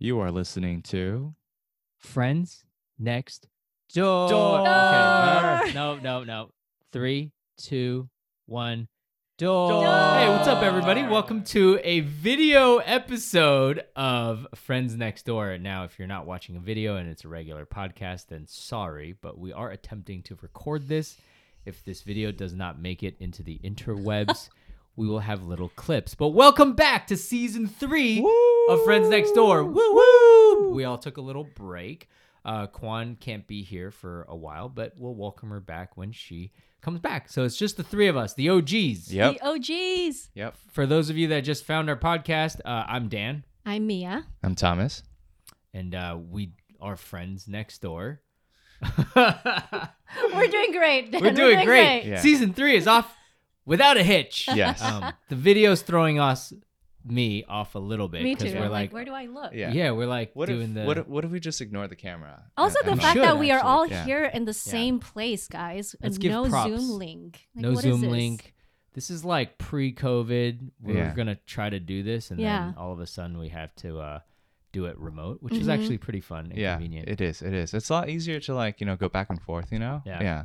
You are listening to Friends Next Door. Door. Okay. Door. No, no, no. Three, two, one. Door. Door. Hey, what's up, everybody? Welcome to a video episode of Friends Next Door. Now, if you're not watching a video and it's a regular podcast, then sorry, but we are attempting to record this. If this video does not make it into the interwebs, we will have little clips. But welcome back to season three of Friends Next Door. Woo woo! We all took a little break. Uh, Kwan can't be here for a while, but we'll welcome her back when she comes back. So it's just the three of us, the OGs. Yep. The OGs. Yep. For those of you that just found our podcast, uh, I'm Dan, I'm Mia. I'm Thomas. and uh, we are friends next door. We're doing great. Dan. We're doing great. Yeah. Season three is off without a hitch. Yes. Um, the video's throwing us, me, off a little bit Me too. we're I'm like, where do I look? yeah. yeah. we're like What doing if, the. what, if, what if we just ignore the camera? Also, And- the and fact should, that we are all Yeah. here in the same place, guys. Let's and give no props. Zoom link. Like, no what is Zoom this? link. This is like pre-COVID. We Yeah. were gonna try to do this, and Yeah. then all of a sudden we have to uh, do it remote, which is Mhm. actually pretty fun and yeah, convenient. it is. It is. It's a lot easier to like you know go back and forth. You know. Yeah. Yeah.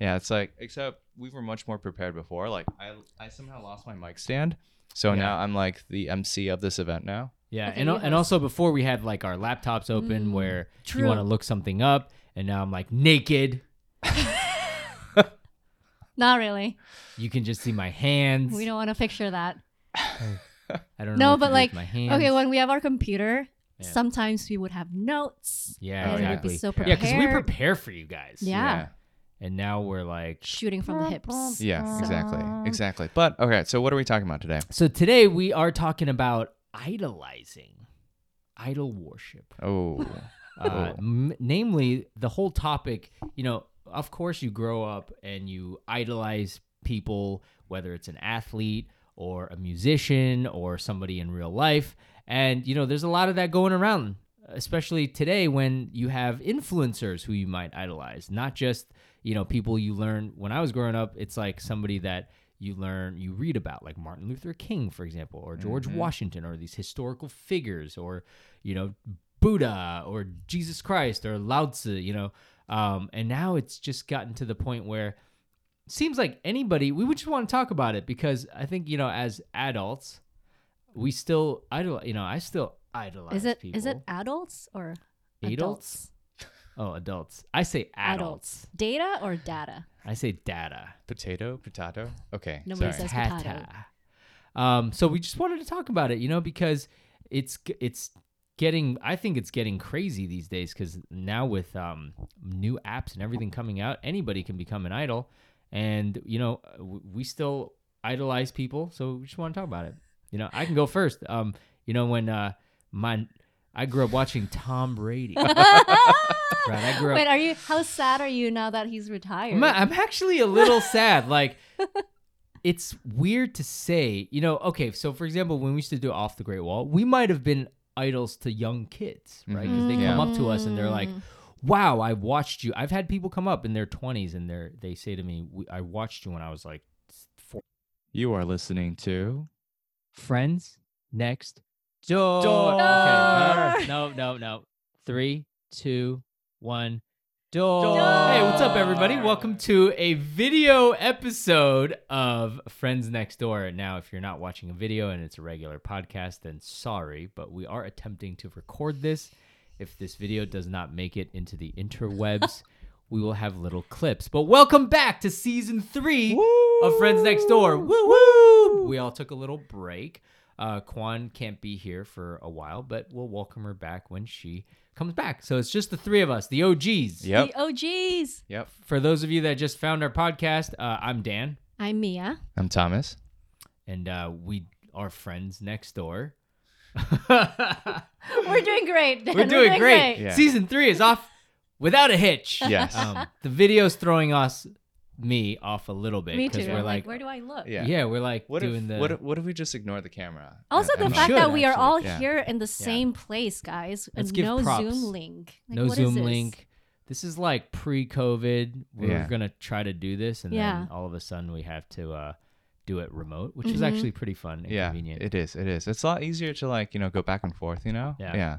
Yeah. It's like except we were much more prepared before. Like I I somehow lost my mic stand, so Yeah. now I'm like the MC of this event now. yeah, Okay, and you and also before we had like our laptops open Mm, where you want to look something up, and now I'm like naked. Not really. You can just see my hands. We don't want to picture that. I don't know. No, but like, my hands. Okay, when we have our computer, Yeah. sometimes we would have notes. yeah, and yeah. we'd be exactly. so yeah, because we prepare for you guys. Yeah. And now we're like. Shooting from the hips. Yeah. Yeah. Exactly. Exactly. But okay. So what are we talking about today? So today we are talking about idolizing, idol worship. Oh. Uh, Oh. m- namely, the whole topic, you know, of course, you grow up and you idolize people, whether it's an athlete or a musician or somebody in real life. And, you know, there's a lot of that going around, especially today when you have influencers who you might idolize, not just, you know, people you learn. When I was growing up, it's like somebody that you learn, you read about, like Martin Luther King, for example, or George Mhm. Washington, or these historical figures, or, you know, Buddha or Jesus Christ or Lao Tzu, you know. Um, and now it's just gotten to the point where it seems like anybody, we would just want to talk about it because I think, you know, as adults, we still idol, you know, I still idolize Is it people. is it adults or Adults? adults? Oh, adults. I say adults. Data or data? I say data. Potato. Potato. Okay. Nobody sorry. says potato. Um, so we just wanted to talk about it, you know, because it's it's getting. I think it's getting crazy these days because now with um, new apps and everything coming out, anybody can become an idol, and you know we still idolize people, so we just want to talk about it. You know, I can go first. Um, you know when uh, my I grew up watching Tom Brady. Right, I grew up- Wait, are you? How sad are you now that he's retired? I'm, I'm actually a little sad. Like, it's weird to say, you know, okay, so for example, when we used to do Off the Great Wall, we might have been idols to young kids, right? Because they Mhm. come Yeah. up to us and they're like, Mm. wow, I watched you. I've had people come up in their 20s and they're, they say to me, "We- I watched you when I was like four. You are listening to Friends Next Door. Door. Okay. Door. no, no, no. Three, two, one. Door. Door. Hey, what's up, everybody? Welcome to a video episode of Friends Next Door. Now, if you're not watching a video and it's a regular podcast, then sorry, but we are attempting to record this. If this video does not make it into the interwebs, we will have little clips. But welcome back to season three of Friends Next Door. Woo woo! We all took a little break. Uh, Kwan can't be here for a while, but we'll welcome her back when she comes back. So it's just the three of us, the OGs. Yep. The OGs. Yep. For those of you that just found our podcast, uh, I'm Dan, I'm Mia. I'm Thomas. and uh, we are friends next door. We're doing great. Dan. We're doing great. Yeah. Season three is off without a hitch. Yes. Um, the video's throwing us, me, off a little bit Me too. we're I'm like, where do I look? Yeah. yeah, we're like What doing if, the. what, if, what if we just ignore the camera? Also, And- the and fact should, that we are actually. all Yeah. here in the same place, guys, Let's and give no props. Zoom link. Like, no what is Zoom this? link. This is like pre-COVID. We Yeah. were gonna try to do this, and Yeah. then all of a sudden we have to uh, do it remote, which is Mhm. actually pretty fun and yeah, convenient. it is. It is. It's a lot easier to like you know go back and forth. You know. Yeah. Yeah.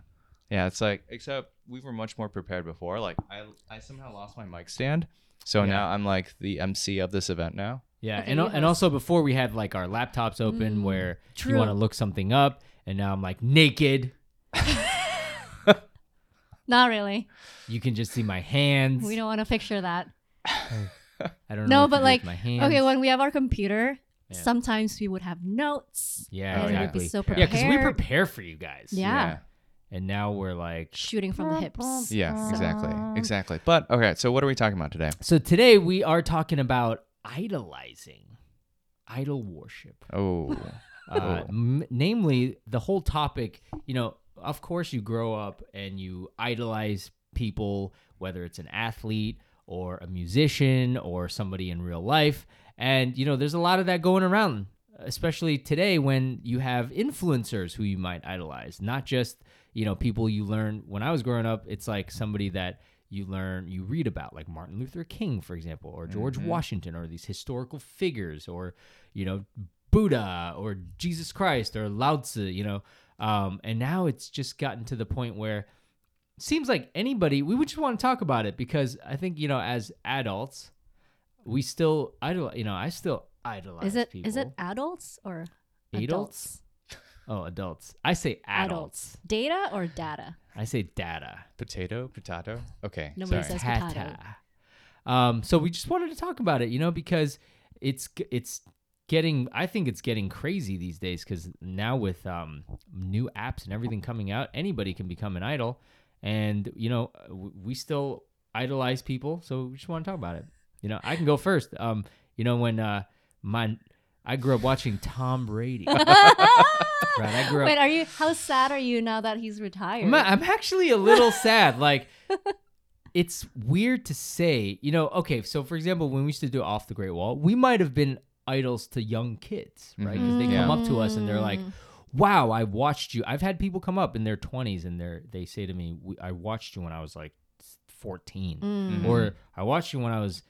Yeah, it's like except we were much more prepared before. Like I I somehow lost my mic stand, so Yeah. now I'm like the MC of this event now. Yeah, Okay, and you and also before we had like our laptops open Mm, where you want to look something up, and now I'm like naked. Not really. You can just see my hands. We don't want to picture that. I don't know. No, but like, my hands. Okay, when we have our computer, Yeah. sometimes we would have notes. yeah, and yeah. we'd be so Yeah, because we prepare for you guys. Yeah. And now we're like. Shooting from the hips. Yeah, exactly, exactly. But okay, so what are we talking about today? So today we are talking about idolizing, idol worship. Oh, Uh, m- namely, the whole topic. You know, of course, you grow up and you idolize people, whether it's an athlete or a musician or somebody in real life, and you know, there's a lot of that going around. Especially today, when you have influencers who you might idolize, not just you know people you learn. When I was growing up, it's like somebody that you learn, you read about, like Martin Luther King, for example, or George Mhm. Washington, or these historical figures, or you know Buddha or Jesus Christ or Lao Tzu, you know. Um, and now it's just gotten to the point where it seems like anybody, we would just want to talk about it because I think, you know, as adults, we still idol, you know, I still idolize Is it people. is it adults or Adults? adults? Oh, adults. I say adults. Data or data? I say data. potato, potato. Okay, Nobody sorry. says- potato. Tata. Um, so we just wanted to talk about it, you know, because it's it's getting. I think it's getting crazy these days because now with um, new apps and everything coming out, anybody can become an idol, and you know we still idolize people, so we just want to talk about it. You know, I can go first. Um, you know when uh, my I grew up watching Tom Brady. Right, I grew up- Wait, are you? How sad are you now that he's retired? I'm, I'm actually a little sad. Like, it's weird to say, you know, okay, so for example, when we used to do Off the Great Wall, we might have been idols to young kids, right? Because they come up to us and they're like, wow, I watched you. I've had people come up in their 20s and they're, they say to me, I watched you when I was like 14. Mm. Or I watched you when I was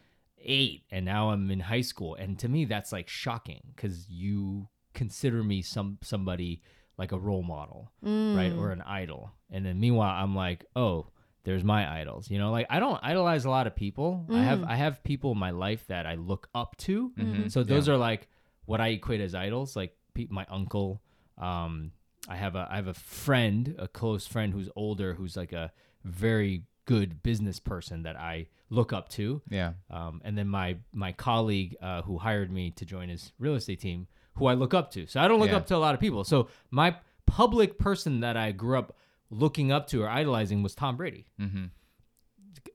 eight and now I'm in high school. And to me, that's like shocking because you consider me some somebody like a role model right Mm. or an idol and then meanwhile i'm like oh there's my idols you know like i don't idolize a lot of people i have Mm. i have people in my life that i look up to Mhm. so those Yeah. are like what i equate as idols like pe- my uncle um i have a i have a friend a close friend who's older who's like a very good business person that i look up to Yeah. um, and then my my colleague uh, who hired me to join his real estate team, who I look up to. So I don't look Yeah. up to a lot of people. So my public person that I grew up looking up to or idolizing was Tom Brady. Mm-hmm.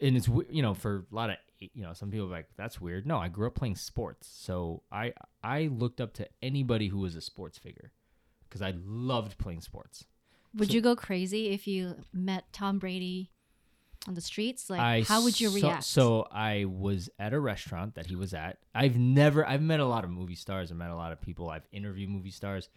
And it's w- you know for a lot of you know some people are like that's weird. No, I grew up playing sports, so I I looked up to anybody who was a sports figure because I loved playing sports. Would so- you go crazy if you met Tom Brady on the streets? Like, I how would you saw- react? So I was at a restaurant that he was at. I've never, I've met a lot of movie stars. I've met a lot of people. I've interviewed movie stars.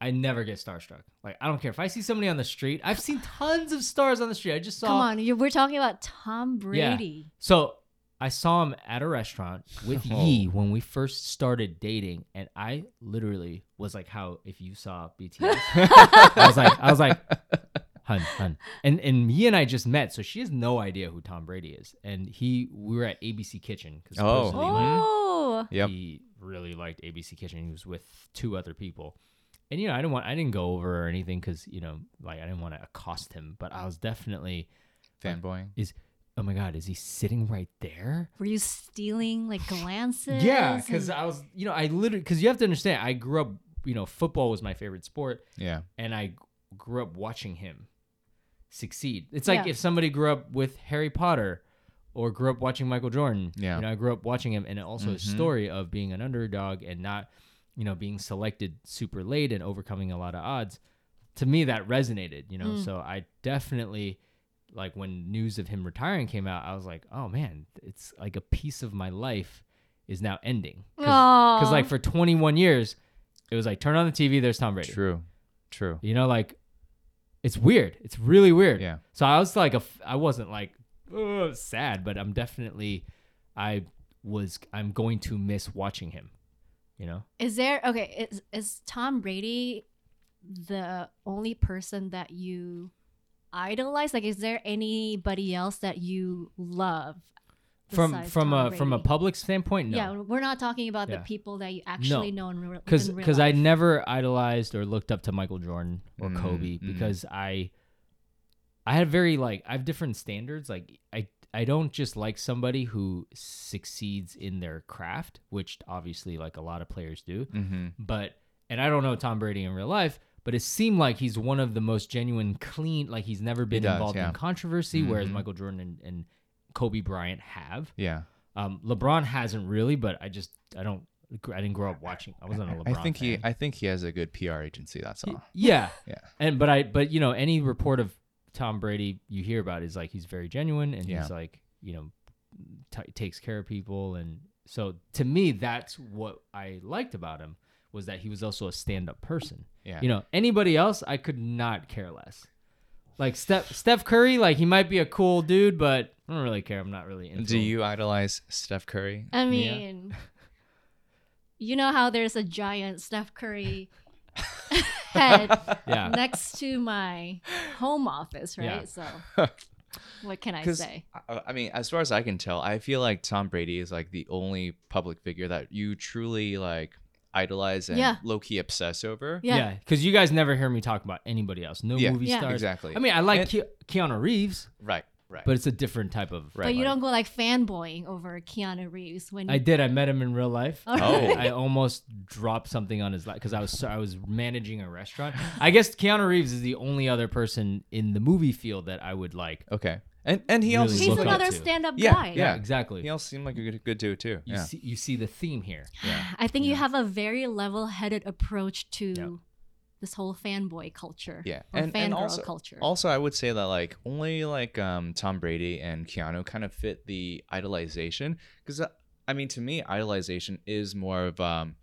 I never get starstruck. Like I don't care if I see somebody on the street. I've seen tons of stars on the street. I just saw. come on, you we're talking about Tom Yeah. Brady. So I saw him at a restaurant with Oh. Yee when we first started dating, and I literally was like, "How if you saw BTS?" I was like, "I was like, hun, hun," and and Yee and I just met, so she has no idea who Tom Brady is, and he we were at ABC Kitchen because Oh. Oh, Yep. he really liked ABC Kitchen. He was with two other people. And you know, I didn't want I didn't go over or anything cuz you know, like I didn't want to accost him, but I was definitely Fanboying. is oh my god, is he sitting right there? were you stealing like glances? Yeah, cuz and- I was, you know, I literally cuz you have to understand, I grew up, you know, football was my favorite sport Yeah. and I grew up watching him succeed. It's like Yeah. if somebody grew up with Harry Potter or grew up watching Michael Jordan. Yeah. You know, I grew up watching him and also Mhm. a story of being an underdog and not, you know, being selected super late and overcoming a lot of odds. To me that resonated, you know. Mm. So I definitely like when news of him retiring came out, I was like, "Oh man, it's like a piece of my life is now ending." Cuz like for 21 years, it was like turn on the TV, there's Tom Brady. True. True. You know, like it's weird. It's really weird. Yeah. So I was like, a f- I wasn't like "Ugh," sad, but I'm definitely, I was, I'm going to miss watching him. You know, Is there okay? Is is Tom Brady the only person that you idolize? Like, is there anybody else that you love? From from Tom a from a public standpoint, no. Yeah, we're not talking about Yeah. the people that you actually know in real because in real because I never idolized or looked up to Michael Jordan or Mm, Kobe mm. because I I had very like I have different standards. Like I I don't just like somebody who succeeds in their craft, which obviously like a lot of players do. Mm-hmm. But and I don't know Tom Brady in real life, but it seemed like he's one of the most genuine, clean. Like he's never been does, involved yeah. in controversy, whereas Mhm. Michael Jordan and, and Kobe Bryant have. Yeah. Um, LeBron hasn't really, but I just I don't I didn't grow up watching. I wasn't a LeBron. I think he. I think he has a good PR agency. That's all. Yeah. Yeah. And but I but you know any report of Tom Brady you hear about is like he's very genuine and Yeah. he's like you know t- takes care of people and so to me that's what I liked about him was that he was also a stand-up person. Yeah. You know anybody else I could not care less. Like Steph Steph Curry like he might be a cool dude but I don't really care. I'm not really into Do him. you idolize Steph Curry? I Mia? mean, you know how there's a giant Steph Curry head Yeah. next to my home office, right? Yeah. So, what can I say? I, I mean, as far as I can tell, I feel like Tom Brady is like the only public figure that you truly like idolize and Yeah. low key obsess over. Yeah. Yeah, because you guys never hear me talk about anybody else. No Yeah. movie Yeah. stars. Exactly. I mean, I like And- Ke- Keanu Reeves, right, right. but it's a different type of. Right. but you don't go like fanboying over Keanu Reeves when I did. I met him in real life. Oh, Oh. I almost dropped something on his lap because I was so, I was managing a restaurant. I guess Keanu Reeves is the only other person in the movie field that I would like. okay. And and he Really also he's look seems up like, another to. stand-up Yeah, guy. yeah. exactly. he also seemed like a good, good dude too. You yeah. see, you see the theme here. yeah. I think you have a very level-headed approach to Yeah. this whole fanboy culture. Yeah, or and, and also, culture. also I would say that like only like um Tom Brady and Keanu kind of fit the idolization because I mean to me idolization is more of um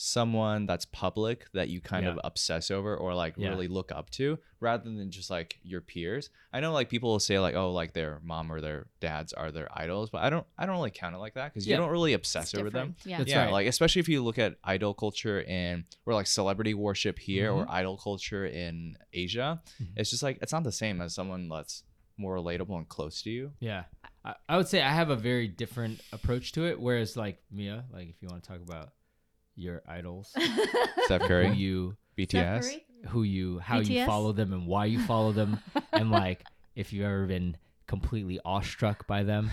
someone that's public that you kind Yeah. of obsess over or like Yeah. really look up to rather than just like your peers. I know like people will say like oh like their mom or their dads are their idols, but I don't I don't really count it like that because Yeah. you don't really It's obsess over them. Yeah. That's yeah, right. like especially if you look at idol culture and or like celebrity worship here Mm-hmm. or idol culture in Asia, Mhm. it's just like it's not the same as someone that's more relatable and close to you. Yeah, I, I would say I have a very different approach to it. Whereas like Mia, like if you want to talk about your idols, Steph who Curry, you BTS. Curry? who you how you follow them and why you follow them and like if you've ever been completely awestruck by them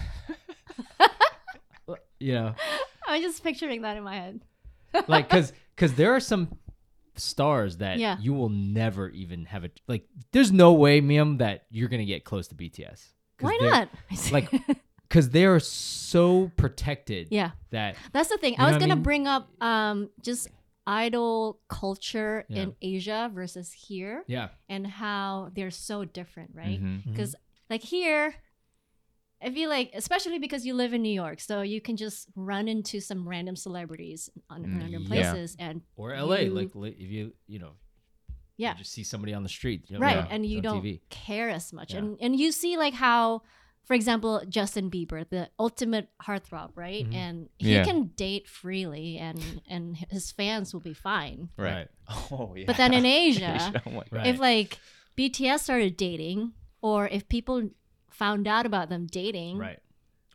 you know I'm just picturing that in my head. like because because there are some stars that Yeah. you will never even have a like there's no way Miam that you're gonna get close to BTS. Why not? like because they are so protected yeah, that that's the thing. I was gonna mean? bring up um just idol culture Yeah. in Asia versus here, yeah and how they're so different, right? Because like here, I feel like especially because you live in New York, so you can just run into some random celebrities on Mm, random yeah. places, and or la You- like if you you know yeah, you just see somebody on the street you know, right yeah, and you don't TV. care as much and and you see like how for example justin bieber the ultimate heartthrob right Mhm. and he Yeah. can date freely and and his fans will be fine Right. Oh yeah. but then in asia oh. Right. if like bts started dating or if people found out about them dating right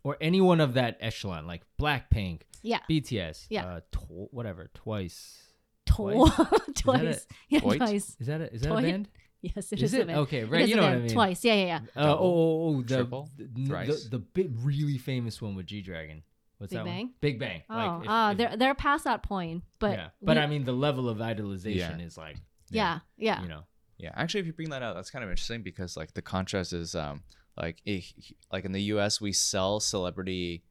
or anyone of that echelon like blackpink yeah bts Yeah. uh, tw- whatever twice twice Twice? twice yeah Twice? twice is that a, is that Twi- a band yes it is is it band. okay right you know what i mean twice yeah yeah yeah Uh, oh, Double? oh, oh, the, Triple? the, the, Thrice? the big, really famous one with G Dragon. What's Big that Bang? one? Big Bang. oh Like, if- ah if- they're they're past that point but yeah. But we- I mean, the level of idolization Yeah. is like, yeah yeah you know, Yeah, actually, if you bring that up, that's kind of interesting because like the contrast is um like if, like in the U.S. we sell celebrity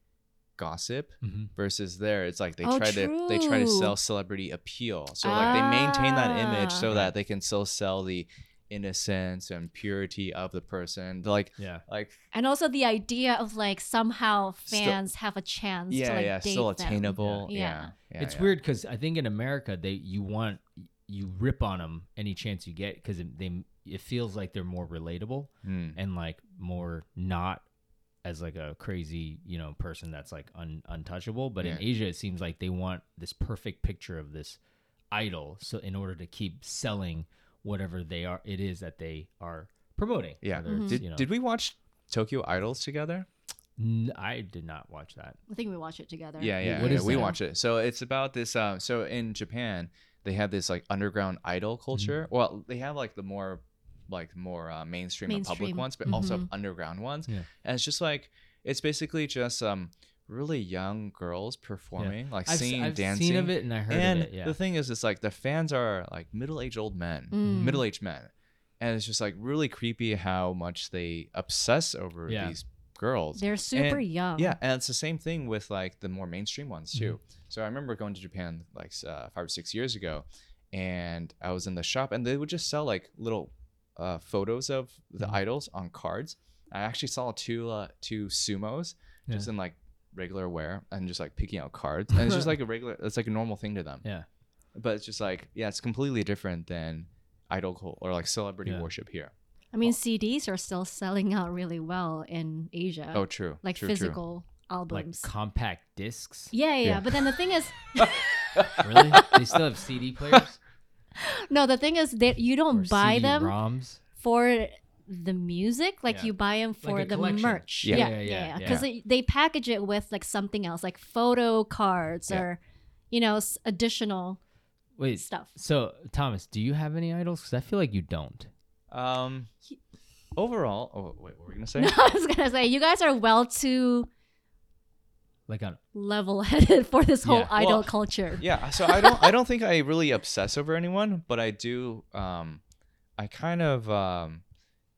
gossip mhm. versus there it's like they Oh, try to they try to sell celebrity appeal. So like they maintain that image Ah. so that they can still sell the innocence and purity of the person. Like yeah, like and also the idea of like somehow Still- fans have a chance to yeah like yeah date still attainable. Yeah. Yeah, yeah, it's yeah. weird because I think in America they you want you rip on them any chance you get because it, they it feels like they're more relatable Mm. and like more not as like a crazy you know person that's like un- untouchable but in asia it seems like they want this perfect picture of this idol so in order to keep selling whatever they are it is that they are promoting. Yeah. whether it's, Did, you know- did we watch Tokyo Idols together? N- I did not watch that. I think we watch it together. Yeah, yeah. What yeah, is we that? watch it. So it's about this. Um, so in Japan, they have this like underground idol Mm-hmm. culture. Well, they have like the more, like more uh, mainstream, and public ones, but also Mhm. underground ones. Yeah. And it's just like it's basically just um really young girls performing, like I've, s- singing, I've dancing. seen of it and I heard and of it. Yeah. the thing is, it's like the fans are like middle-aged old men, Mm. middle-aged men, and it's just like really creepy how much they obsess over Yeah. these girls. They're super And- young. Yeah, and it's the same thing with like the more mainstream ones too. Mm-hmm. So I remember going to Japan like uh, five or six years ago, and I was in the shop, and they would just sell like little uh, photos of the Mhm. idols on cards. I actually saw two uh, two sumos just Yeah. in like regular wear and just like picking out cards, and it's just like a regular. It's like a normal thing to them. yeah. But it's just like yeah, it's completely different than idol cult or like celebrity Yeah. worship here. I mean, CDs are still selling out really well in Asia. Oh, true. like true, true. physical Like albums. compact discs. yeah, yeah, Yeah. But then the thing is, really? They still have CD players? no, the thing is that you don't buy CD them ROMs? for the music. Like Yeah. you buy them for a the collection. merch. Yeah. yeah, Yeah, yeah, yeah, yeah. yeah. Because they, they package it with like something else, like photo cards Yeah. or, you know, s- additional Wait, stuff. so Thomas, do you have any idols? Because I feel like you don't. Um, overall, oh wait, what were we gonna say? No, I was gonna say you guys are well too Like on level-headed for this whole Yeah. idol Well, culture. yeah so i don't i don't think i really obsess over anyone but i do um i kind of um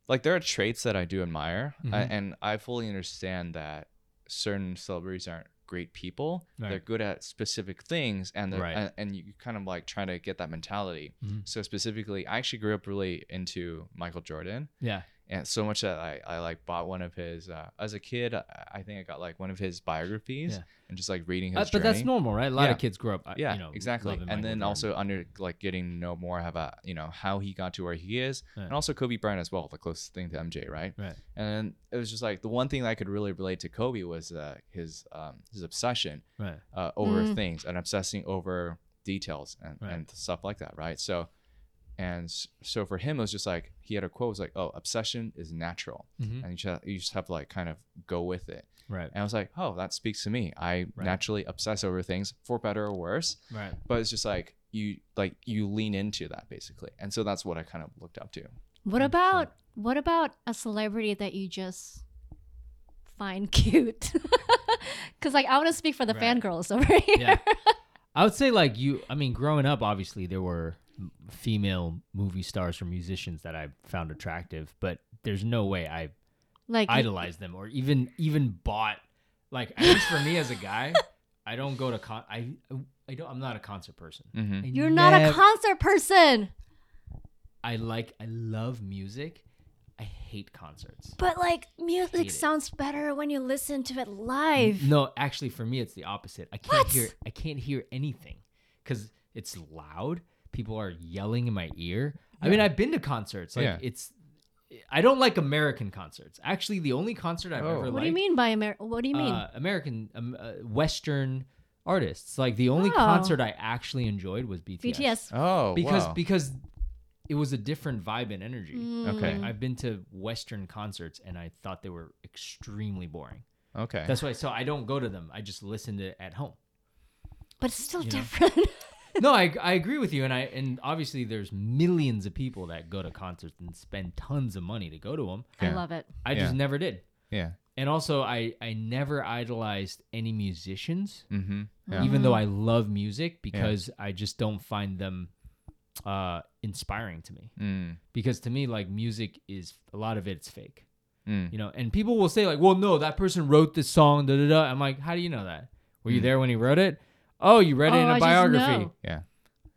like there are traits that i do admire I- Mhm. and i fully understand that certain celebrities aren't great people they're good at specific things and they're Right. and, and you kind of like trying to get that mentality Mhm. so specifically i actually grew up really into michael jordan yeah, and so much that I, I like bought one of his uh, as a kid I, I think i got like one of his biographies Yeah. and just like reading Uh, his but that's normal, right? A lot Yeah. of kids grow up. uh, yeah you know, exactly and Michael then Jordan. also under like getting to know more about you know how he got to where he is Yeah. and also kobe bryant as well the closest thing to mj right right, and then it was just like the one thing that i could really relate to kobe was uh, his um, his obsession right, uh, over Mm. things and obsessing over details and, Right. and stuff like that right so and so for him it was just like he had a quote it was like oh obsession is natural Mhm. and you just, you just have to like kind of go with it right, and i was like oh that speaks to me i Right. naturally obsess over things for better or worse right. but it's just like you like you lean into that basically and so that's what i kind of looked up to What about what about a celebrity that you just find cute? Because like I want to speak for the Right. fangirls over here. Yeah. I would say like you. I mean, growing up, obviously there were m- female movie stars or musicians that I found attractive, but there's no way I Like idolized them or even even bought. Like at least for me as a guy, I don't go to con. I I don't. I'm not a concert person. mm-hmm. You're not a concert person, I like. I love music. I hate concerts. but like Hate music it. sounds better when you listen to it live. No, actually, for me, it's the opposite. I can't What? hear. I can't hear anything because it's loud. People are yelling in my ear. I mean, I've been to concerts. Like Yeah. it's. I don't like American concerts. Actually, the only concert I've ever. Oh. ever What liked. do you mean by Amer? What do you mean? Uh, American, um, uh, Western artists. Like the only Oh. concert I actually enjoyed was BTS. BTS. oh Because wow. because it was a different vibe and energy. Okay. Mm. I've been to Western concerts and I thought they were extremely boring. okay That's why. So I don't go to them. I just listen to it at home. but it's still You different. no, I, I agree with you, and I and obviously there's millions of people that go to concerts and spend tons of money to go to them. I Yeah. love it. I just Yeah. never did, yeah and also I I never idolized any musicians, mm-hmm yeah. even though I love music because I just don't find them uh inspiring to me. mm. Because to me, like music is a lot of it's fake, Mm. you know. And people will say like, "Well, no, that person wrote this song." Da da da. I'm like, how do you know that? Were you Mm. there when he wrote it? Oh, you read it Oh, in I a just biography. know. yeah.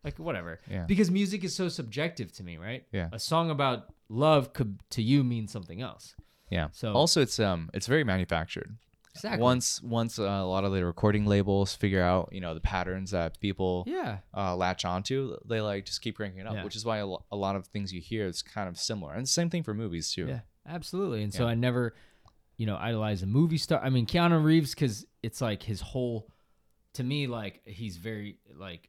Like whatever. Yeah. because music is so subjective to me right? Yeah. a song about love could to you mean something else. Yeah. So- also it's um it's very manufactured. Exactly. Once once uh, a lot of the recording labels figure out you know the patterns that people yeah. uh, latch onto they like just keep cranking it up Yeah. which is why a, lo- a lot of things you hear is kind of similar. And the same thing for movies too. Yeah absolutely. And so i never you know idolize a movie star. I mean keanu reeves because it's like his whole to me like he's very like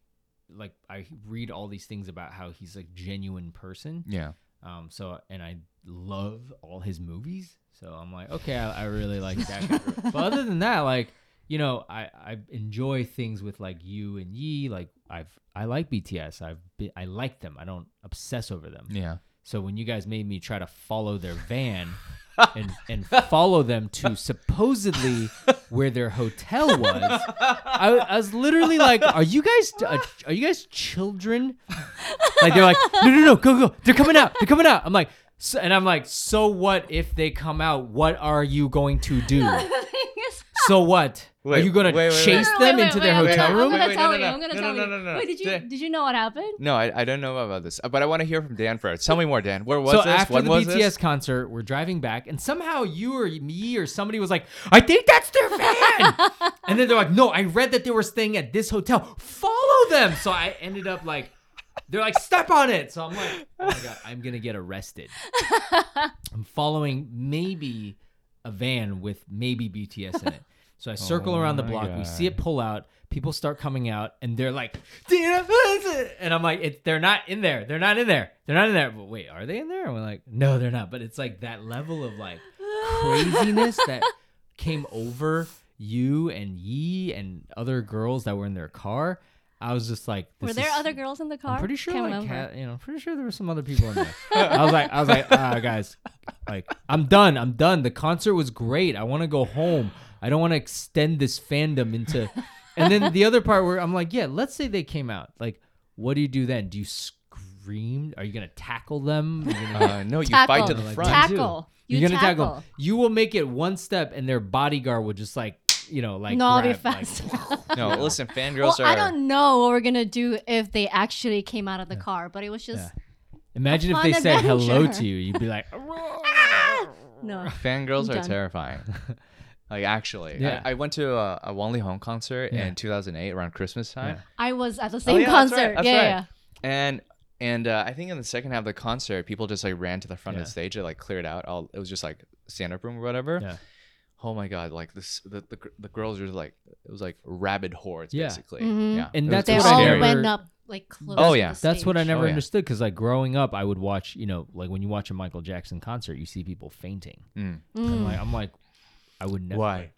like i read all these things about how he's like genuine person yeah Um, so and I love all his movies. So I'm like, okay, I, I really like that. guy. but other than that, like you know, I I enjoy things with like you and Yi. Like I've I like BTS. I've been, I like them. I don't obsess over them. Yeah. So when you guys made me try to follow their van and and follow them to supposedly where their hotel was, I, I was literally like, "Are you guys uh, are you guys children?" Like they're like, "No, no, no, go, go! They're coming out! They're coming out!" I'm like, so, and I'm like, "So what if they come out? What are you going to do? So what? Are you gonna wait, wait, chase wait. them Wait, into wait, their wait, hotel I'm room?" gonna Wait, wait, tell no, you. no, I'm gonna no, tell no, you. no, no, no. Wait, did you Did- did you know what happened? No, I, I don't know about this, but I want to hear from Dan first. Tell me more, Dan. Where was so this? after when the was BTS this? concert, we're driving back, and somehow you or me or somebody was like, "I think that's their van," and then they're like, "No, I read that they were staying at this hotel. Follow them." So I ended up like, they're like, "Step on it." So I'm like, "Oh my god, I'm gonna get arrested." I'm following maybe a van with maybe BTS in it. So I circle Oh around the my block. We see it pull out. People start coming out, and they're like, and I'm like, it, they're not in there. They're not in there. They're not in there. But wait, are they in there? And we're like, no, they're not. But it's like that level of like craziness that came over you and Yi and other girls that were in their car. I was just like, Were this there is- other girls in the car? I'm pretty sure, Can't like, remember. Kat, you know, I'm pretty sure there were some other people in there. I was like, I was like, ah, guys, like, I'm done. I'm done. The concert was great. I want to go home. I don't want to extend this fandom into. And then the other part where I'm like, yeah, let's say they came out. Like, what do you do then? Do you scream? Are you gonna tackle them? Gonna, Uh, no, you Tackle. fight to the Like, front. tack- Tackle. You You're gonna tackle. tackle. them. You will make it one step, and their bodyguard will just like, you know, like no, I'll be grab, like, fast. No, listen, well, fangirls are. I don't know what we're gonna do if they actually came out of the car, but it was just Imagine if fun they said hello adventure. to you. You'd be like, no. Fangirls I'm are done. terrifying. Like actually, Yeah. I, I went to a, a Wang Leehom concert Yeah. in 2008 around Christmas time, Yeah. I was at the same Oh, yeah, that's concert. right, that's yeah, right. yeah. and and uh, I think in the second half of the concert, people just like ran to the front of the stage. They like cleared out all. It was just like stand up room or whatever. Yeah. Oh my god! Like this, the, the the girls were like it was like rabid hordes Yeah. basically. Mhm. Yeah, And that's They what I all scary. never- went up like close. Oh, to yeah. the That's what I never Oh, yeah. understood because like growing up, I would watch, you know, like when you watch a Michael Jackson concert, you see people fainting. Mm. And Mm. like I'm like, I would never. Why?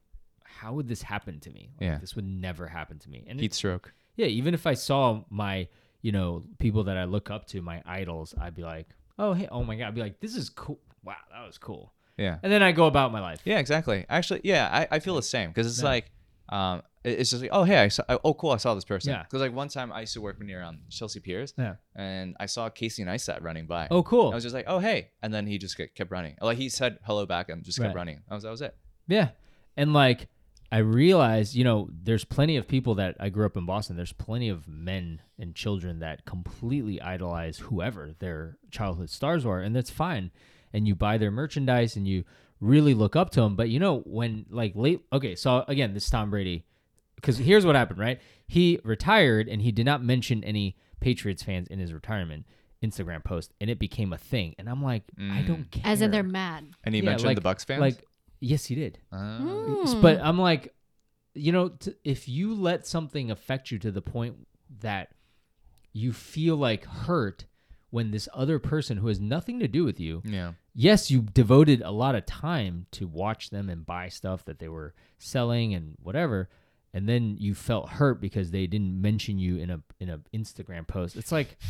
How would this happen to me? Like, Yeah. this would never happen to me. And Heat stroke. yeah, even if I saw my, you know, people that I look up to, my idols, I'd be like, oh hey, oh my god, I'd be like, this is cool. Wow, that was cool. Yeah. And then I go about my life. Yeah, exactly. Actually, yeah, I, I feel the same because it's Yeah. like, um, it's just like, oh hey, I saw, oh cool, I saw this person. Yeah. Because like one time I used to work near um Chelsea Piers, Yeah. and I saw Casey Neistat running by. Oh, cool. I was just like, oh hey, and then he just kept running. Like he said hello back and just kept Right. running. That was that was it. Yeah. And like I realized, you know, there's plenty of people that I grew up in Boston. There's plenty of men and children that completely idolize whoever their childhood stars were, and that's fine. And you buy their merchandise and you really look up to them. But you know, when like late, okay, so again, this Tom Brady, because here's what happened, right? He retired and he did not mention any Patriots fans in his retirement Instagram post, and it became a thing. And I'm like, I don't care. As in they're mad. And he Yeah, mentioned like- the Bucs fans. Like, yes, he did. Oh. Mm. But I'm like, you know, t- if you let something affect you to the point that you feel like hurt when this other person who has nothing to do with you, yeah. yes, you devoted a lot of time to watch them and buy stuff that they were selling and whatever, and then you felt hurt because they didn't mention you in a in a Instagram post. It's like.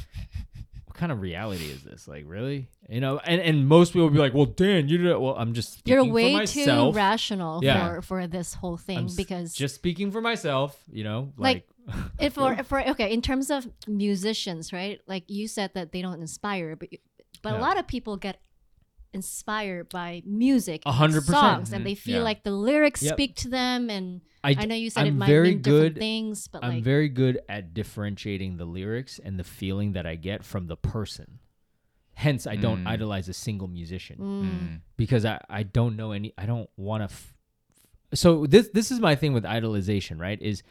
Kind of reality is this? Like, really? You know, and, and most people will be like, "Well, Dan, you did." Well, I'm just speaking You're for way myself. too rational Yeah. for for this whole thing I'm because just speaking for myself, you know, Like, like, if for for okay in terms of musicians right like you said that they don't inspire but but Yeah. a lot of people get inspired by music hundred songs and mm-hmm. they feel Yeah. like the lyrics Yep. speak to them and I, i know you said it I'm might very mean different good- things but I'm like very good at differentiating the lyrics and the feeling that I get from the person. Hence, I don't Mm. idolize a single musician mm, Mm. because I, I don't know any. I don't want to. F- so this this is my thing with idolization, right? Is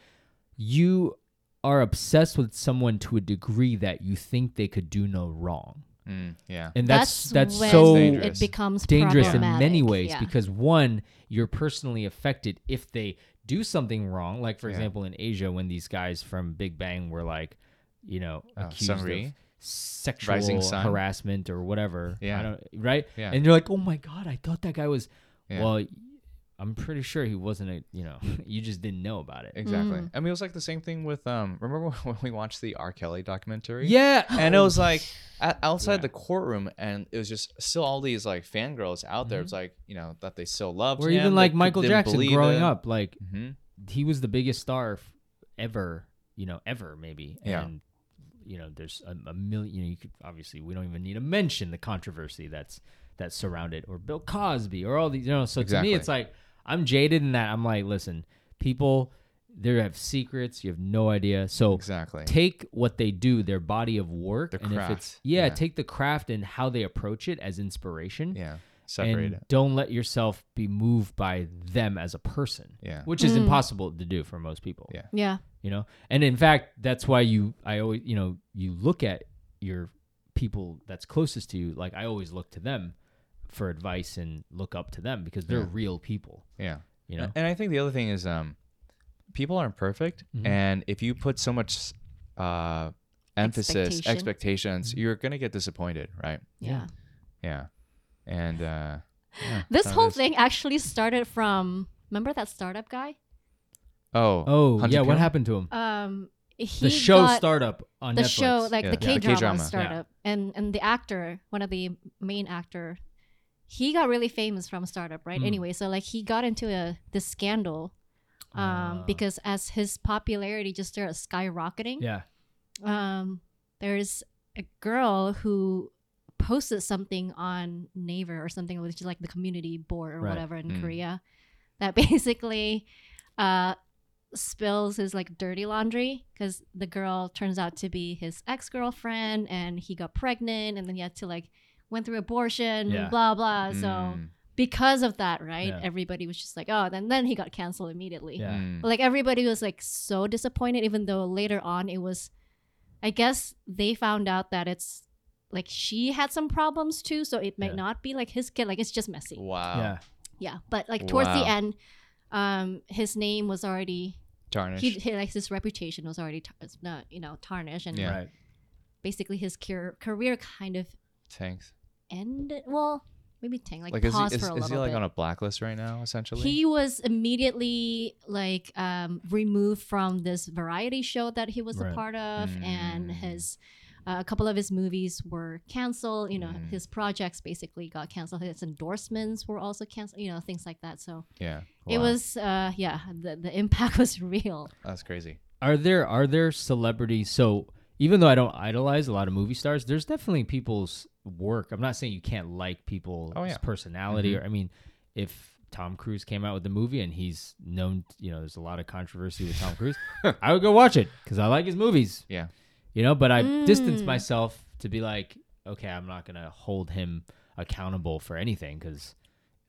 you are obsessed with someone to a degree that you think they could do no wrong, Mm. Yeah. and that's that's, when so dangerous. it becomes dangerous in many ways yeah. because one you're personally affected if they do something wrong like for Yeah. example in asia when these guys from big bang were like you know Oh, accused of sexual harassment or whatever. Yeah. I don't, right? Yeah. And you're like, oh my god, I thought that guy was. Yeah. Well, I'm pretty sure he wasn't a. You know, you just didn't know about it. Exactly. Mm. I mean, it was like the same thing with um. Remember when we watched the R. Kelly documentary? Yeah, And it was like at, outside Yeah. the courtroom, and it was just still all these like fangirls out there. It's like you know that they still loved or him. Mm-hmm. even like Michael Jackson growing it. up, like hmm he was the biggest star f- ever, you know, ever maybe. Yeah. And you know, there's a, a million. You know, you could obviously we don't even need to mention the controversy that's that surrounded or Bill Cosby or all these. You know, so to me, it's like I'm jaded in that. I'm like, listen, people, they have secrets. You have no idea. So Exactly. take what they do, their body of work, The and if it's craft, yeah, yeah. take the craft and how they approach it as inspiration. yeah. Separate and it. don't let yourself be moved by them as a person Yeah. which is Mm. impossible to do for most people. Yeah. Yeah. You know? And in fact, that's why you I always, you know, you look at your people that's closest to you, like I always look to them for advice and look up to them because they're Yeah. real people, Yeah. you know? And I think the other thing is um, people aren't perfect, Mhm. and if you put so much uh emphasis Expectation. expectations, Mm-hmm. you're gonna get disappointed, right? Yeah. Yeah. And uh, yeah, This whole is- thing actually started from remember that startup guy? Oh. Oh, Hunter yeah, what happened to him? Um he The show startup on the Netflix. show like Yeah, the. K K-drama. drama Yeah. startup and and the actor, one of the main actor, he got really famous from a startup, right? Hmm. Anyway, so like he got into a this scandal um Ah. because as his popularity just started skyrocketing, Yeah. um, there's a girl who posted something on Naver or something, which is like the community board or Right. whatever in Mm. Korea, that basically uh, spills his like dirty laundry because the girl turns out to be his ex girlfriend and he got pregnant and then he had to like went through abortion, Yeah. blah blah. So Mm, because of that, right, Yeah. everybody was just like, oh, then then he got canceled immediately. Yeah. mm. But, like everybody was like so disappointed even though later on it was i guess they found out that it's like she had some problems too so it might Yeah. not be like his kid like it's just messy Wow. Yeah. yeah but like towards the end um his name was already tarnished. he, he like his reputation was already tar- not you know tarnished and Yeah. Right. basically his cur- career kind of Thanks. Ended well maybe tank like, Like, is he, is, for a is little he like bit on a blacklist right now, essentially? He was immediately like um, removed from this variety show that he was Right. a part of, and Mm. his uh, a couple of his movies were canceled. You know, Mm. his projects basically got canceled. His endorsements were also canceled. You know, things like that. So yeah. it was, uh, yeah, the the impact was real. That's crazy. Are there are there celebrities? So even though I don't idolize a lot of movie stars, there's definitely people's work. I'm not saying you can't like people's Oh, yeah. personality, Mhm. or I mean, if Tom Cruise came out with the movie and he's known, you know, there's a lot of controversy with Tom Cruise, I would go watch it because I like his movies. Yeah. You know, but I distance Mm. myself to be like, okay, I'm not gonna hold him accountable for anything because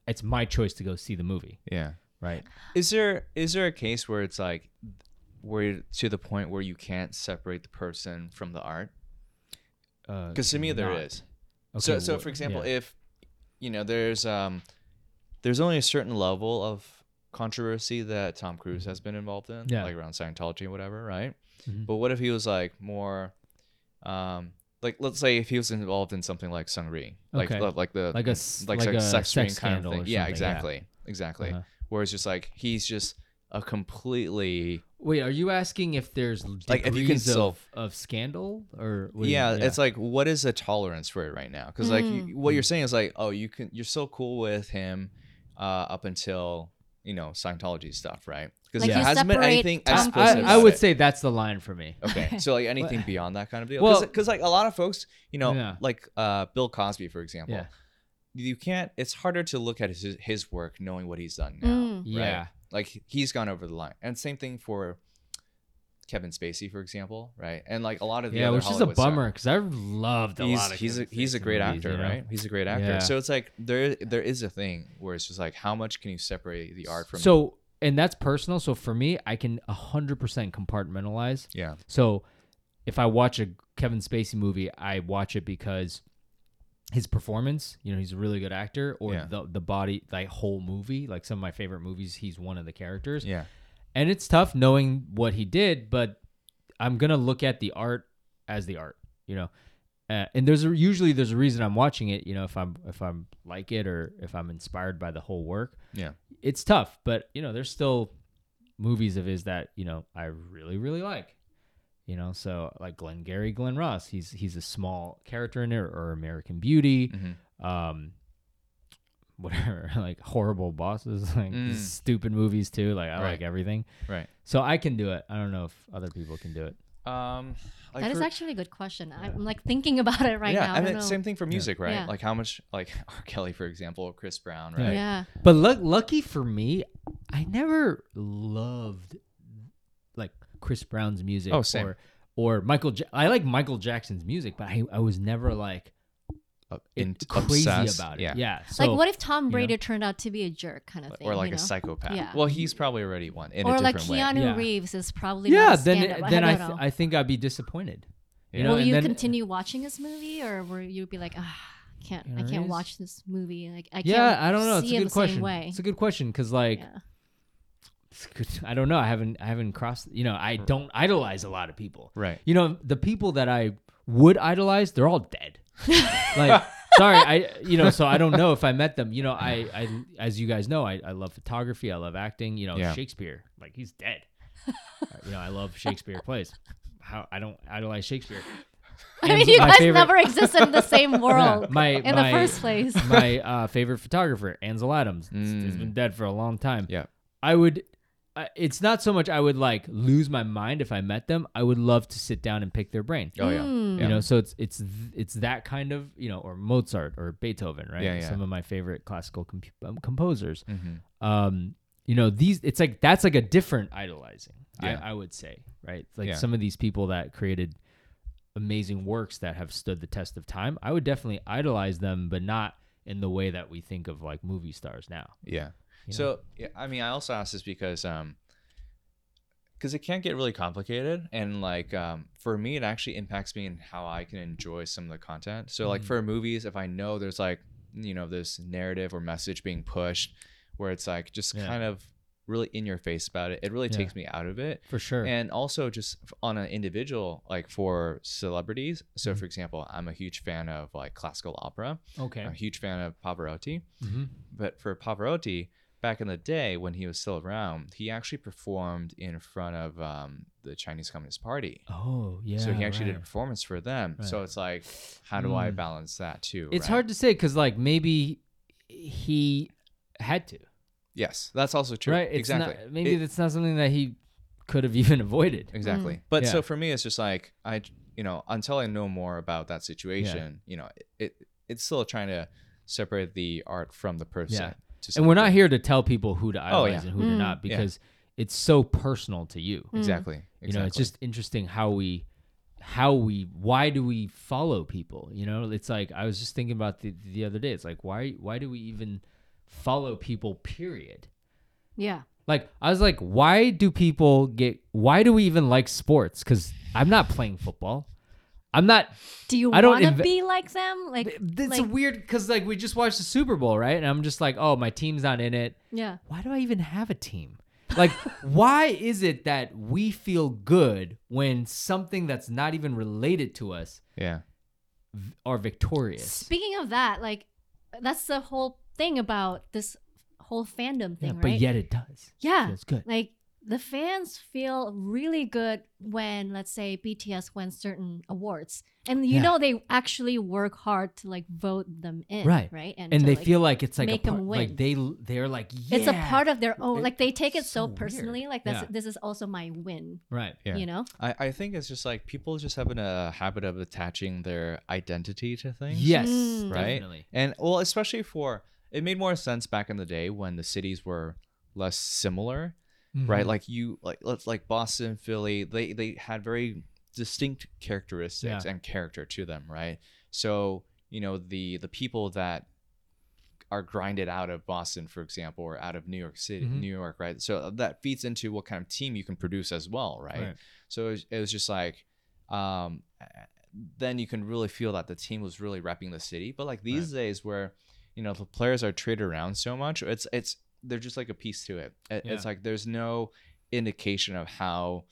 it's my choice to go see the movie, Yeah. right? Is there is there a case where it's like where to the point where you can't separate the person from the art? Uh, Because to me there not- is. Okay, so so for example, yeah. if you know there's um there's only a certain level of controversy that Tom Cruise has been involved in, Yeah. like around Scientology and whatever, right? Mhm. But what if he was like more um like let's say if he was involved in something like Seungri, like Okay. like the Like a like, like sex, a sex ring sex kind of thing. Yeah, something, yeah. exactly. Exactly. Uh-huh. Whereas just like he's just a completely Wait, are you asking if there's Like, if you can degrees still- of, of scandal or what do you- yeah, it's like what is the tolerance for it right now? Because like you, Mm. what you're saying is like, oh, you can you're so cool with him uh, up until you know Scientology stuff, right? Because Like there you hasn't been separate anything Tom I, explicit. Cruise- I about would it. say that's the line for me. Okay, so like anything beyond that kind of deal. Well- Because like a lot of folks, you know, Yeah. like uh, Bill Cosby, for example, Yeah. you can't. It's harder to look at his his work knowing what he's done now. Mm. Yeah. Like he's gone over the line, and same thing for Kevin Spacey, for example, right? And like a lot of the Yeah, which is a bummer because I loved a He's lot of he's a, he's a great movies, actor, you know? right? He's a great actor. Yeah. So it's like there there is a thing where it's just like how much can you separate the art from So, and that's personal. So for me, I can 100% compartmentalize. yeah So if I watch a Kevin Spacey movie, I watch it because his performance, you know, he's a really good actor, or Yeah. the the body, like whole movie, like some of my favorite movies, he's one of the characters. yeah And it's tough knowing what he did, but I'm gonna look at the art as the art, you know. uh, and there's a, usually there's a reason I'm watching it. You know, if I'm if I'm like it or if I'm inspired by the whole work. Yeah. it's tough, but you know, there's still movies of his that you know I really really like. You know, so like Glenn Gary, Glen Ross, he's he's a small character in there, or American Beauty, Mhm. um, whatever, like horrible bosses, like Mm. stupid movies too. Like I Right. like everything, Right. so I can do it. I don't know if other people can do it. Um, like that is for- actually a good question. I'm like thinking about it right yeah, now. I and don't then know. same thing for music, right? Yeah. Like how much, like R. Kelly, for example, Chris Brown, right? Yeah. But luck lucky for me, I never loved like Chris Brown's music Oh, same. or or Michael. Ja- I like Michael Jackson's music, but I, I was never like Uh, in- crazy obsessed, about it. Yeah. Yeah. So, like, what if Tom you know. Brady turned out to be a jerk, kind of thing, or like you a know? psychopath. Yeah. Well, he's probably already one in a or like different way. Keanu Yeah. Reeves is probably yeah, not then stand-up. then I don't th- I think I'd be disappointed. You know, Will and you then- continue watching this movie, or will you be like, ah, I can't, I can't watch this movie. Like, I can't Yeah, I don't know. It's see a it good the same question. way. It's a good question because like yeah. it's good- I don't know. I haven't I haven't crossed. You know, I don't idolize a lot of people. Right. You know, the people that I would idolize, they're all dead. like, sorry, I you know, so I don't know if I met them. You know, I I as you guys know, I, I love photography, I love acting. You know, Yeah. Shakespeare, like he's dead. Uh, you know, I love Shakespeare plays. How I don't idolize Shakespeare. I mean, And you my guys favorite- never existed in the same world my in my, the first place. my uh, favorite photographer, Ansel Adams, he's Mm. been dead for a long time. Yeah. I would. It's not so much I would like lose my mind if I met them. I would love to sit down and pick their brain. Oh yeah. Mm. You know, so it's it's it's that kind of you know, or Mozart or Beethoven, right? Yeah, yeah. Some of my favorite classical comp- um, composers. hmm Um, you know, these it's like that's like a different idolizing. Yeah. I, I would say, right? Like Yeah. some of these people that created amazing works that have stood the test of time. I would definitely idolize them, but not in the way that we think of like movie stars now. Yeah. You know? So yeah, I mean, I also ask this because um, because it can't get really complicated, and like um, for me, it actually impacts me in how I can enjoy some of the content. So like Mhm. for movies, if I know there's like you know this narrative or message being pushed, where it's like just Yeah. kind of really in your face about it, it really Yeah. takes me out of it. for sure. and also just on an individual like for celebrities so Mhm. for example i'm a huge fan of like classical opera okay. i'm a huge fan of pavarotti hmm but for pavarotti back in the day when he was still around he actually performed in front of um, the chinese communist party Oh yeah. so he actually did a performance for them so it's like how do i Mm. balance that too It's right? hard to say because like maybe he had to. yes that's also true Right. It's exactly Not, maybe It- that's not something that he could have even avoided. exactly but Yeah. so for me it's just like i you know until i know more about that situation you know it, it it's still trying to separate the art from the person Yeah. To And we're not here to tell people who to Oh, idolize yeah. and who to Mm. not Yeah. because it's so personal to you. Mm. exactly exactly You know, it's just interesting how we how we why do we follow people? You know, it's like I was just thinking about the the other day. It's like why why do we even follow people period? Yeah. Like I was like, why do people get? Why do we even like sports? Because I'm not playing football. I'm not. Do you I don't want to inve- be like them? Like, It's like- weird because like we just watched the Super Bowl, right? And I'm just like, oh, my team's not in it. yeah. Why do I even have a team? Like, why is it that we feel good when something that's not even related to us yeah v- are victorious? Speaking of that, like, that's the whole thing about this whole fandom thing, Yeah, right? but yet it does. Yeah. Feels good. like the fans feel really good when let's say BTS wins certain awards. And you Yeah. know they actually work hard to like vote them in, Right. right? And to, they like, yeah. like it's like a make 'em part, win. like they they're like yeah. it's a part of their own It- like they take it so, so weird. personally like that's Yeah. this is also my win, right. yeah you know? I, I think it's just like people just having a habit of attaching their identity to things Yes, Mm. Right? definitely. and well especially for it made more sense back in the day when the cities were less similar right Mhm. like you like let's like boston philly they they had very distinct characteristics Yeah. and character to them right so you know the the people that are grinded out of boston for example or out of new york city Mhm. new york right so that feeds into what kind of team you can produce as well right, Right. so it was, it was just like um then you can really feel that the team was really repping the city but like these days where you know the players are traded around so much it's it's they're just like a piece to it It- it's Yeah. like there's no indication of how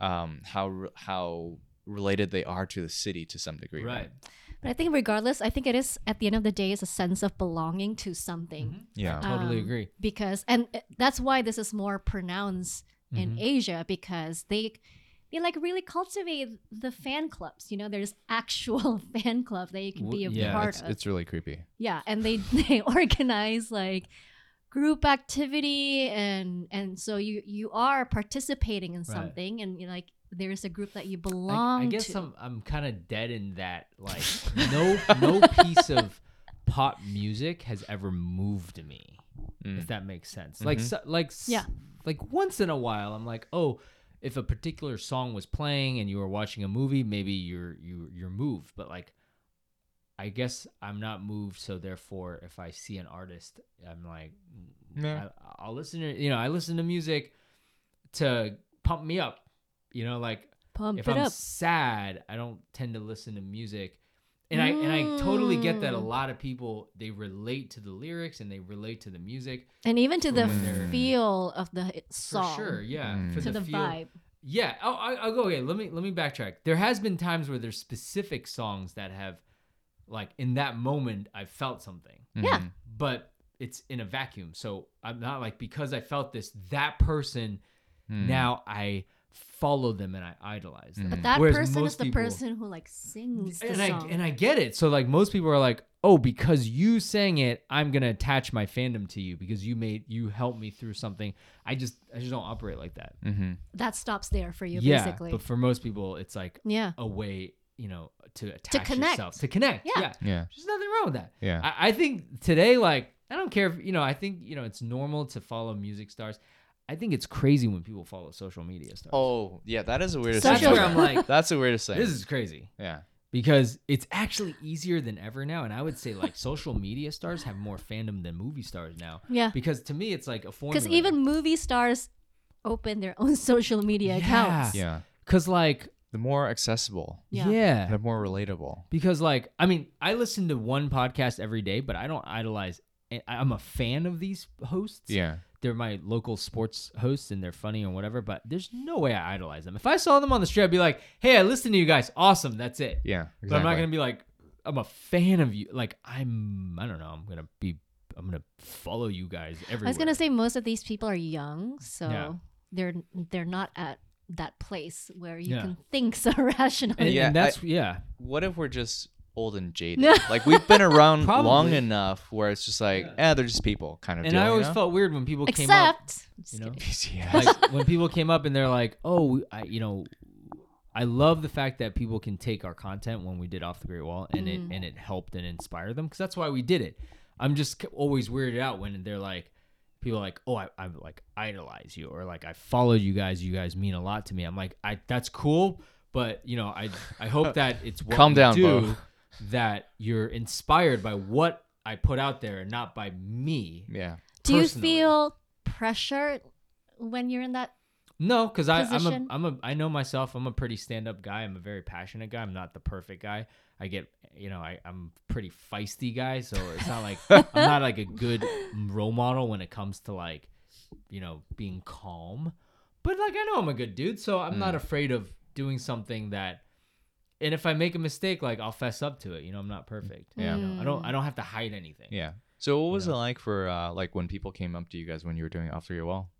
um how how related they are to the city to some degree. Right. But I think regardless, I think it is at the end of the day is a sense of belonging to something. Yeah. Totally Um, agree. because and uh, that's why this is more pronounced in Mhm. Asia because they they like really cultivate the fan clubs. You know, there's actual fan club that you can be a yeah, part it's, of. it's really creepy. yeah, and they they organize like group activity and and so you you are participating in Right. something and you like there's a group that you I, belong I guess to. I'm I'm kind of dead in that like no no piece of pop music has ever moved me Mm. if that makes sense. Like Mhm. so, like Yeah. like once in a while I'm like, "Oh, if a particular song was playing and you were watching a movie, maybe you're you you're moved." But like I guess I'm not moved, so therefore if I see an artist, I'm like Yeah. I, I'll listen to you know, I listen to music to pump me up. You know, like Pump if it I'm up. sad, I don't tend to listen to music. And I and I totally get that a Mm. lot of people they relate to the lyrics and they relate to the music and even to the feel of the song. for sure. Yeah, Mm. for To the, feel. vibe. Yeah. Oh, I, I'll go. Okay, let me let me backtrack. There has been times where there's specific songs that have, like, in that moment, I felt something, Yeah. Mhm. but it's in a vacuum. So I'm not like because I felt this that person. Mm. Now I follow them and I idolize them. Mm. But that Whereas person is the people- person who like sings the and song. I and I get it. So like most people are like, "Oh, because you sang it, I'm going to attach my fandom to you because you made you helped me through something." I just I just don't operate like that. Mhm. that stops there for you, yeah, basically. but for most people it's like yeah. a way, you know, to attach connect. yourself, to connect. Yeah. Yeah. Yeah. There's nothing wrong with that. Yeah. I, I think today like I don't care if, you know, I think, you know, it's normal to follow music stars. I think it's crazy when people follow social media stars. Oh, yeah. That is the weirdest that's thing. where I'm like That's the weirdest thing. this is crazy. yeah. because it's actually easier than ever now and i would say like social media stars have more fandom than movie stars now Yeah. because to me it's like a formula Because even movie stars open their own social media Yeah. accounts. Yeah. because like The more accessible, Yeah. yeah, the more relatable. because like i mean i listen to one podcast every day but i don't idolize I- i'm a fan of these hosts Yeah. they're my local sports hosts and they're funny or whatever but there's no way i idolize them if i saw them on the street i'd be like hey i listen to you guys awesome that's it Yeah. But I'm not gonna be like, I'm a fan of you. Like I'm, I don't know. I'm gonna be, I'm gonna follow you guys everywhere. I was gonna say most of these people are young, so Yeah. they're they're not at that place where you Yeah. can think so rationally. and, Yeah, and that's yeah. What if we're just old and jaded? like we've been around long enough where it's just like, Yeah. eh, they're just people kind of And deal. I you always know? felt weird when people came up. Except, you know? kidding. Like when people came up and they're like, "Oh, I, you know, I love the fact that people can take our content when we did off the Great Wall, and Mm. it and it helped and inspired them because that's why we did it. I'm just always weirded out when they're like, people are like, "Oh, I, I like idolize you," or like, "I followed you guys. You guys mean a lot to me." I'm like, "I that's cool." But you know, I I hope that it's what Calm you down, do Bo. that you're inspired by what I put out there and not by me. yeah. Do you feel pressure when you're in that? No, because I'm a Position? I'm a I know myself. I'm a pretty stand up guy. I'm a very passionate guy. I'm not the perfect guy. I get you know I I'm pretty feisty guy. So it's not like I'm not like a good role model when it comes to like you know being calm. But like I know I'm a good dude, so I'm not Mm. afraid of doing something that. And if I make a mistake, like I'll fess up to it. You know, I'm not perfect. Yeah. You know, I don't I don't have to hide anything. Yeah. So what was You it like for uh like when people came up to you guys when you were doing off your wall?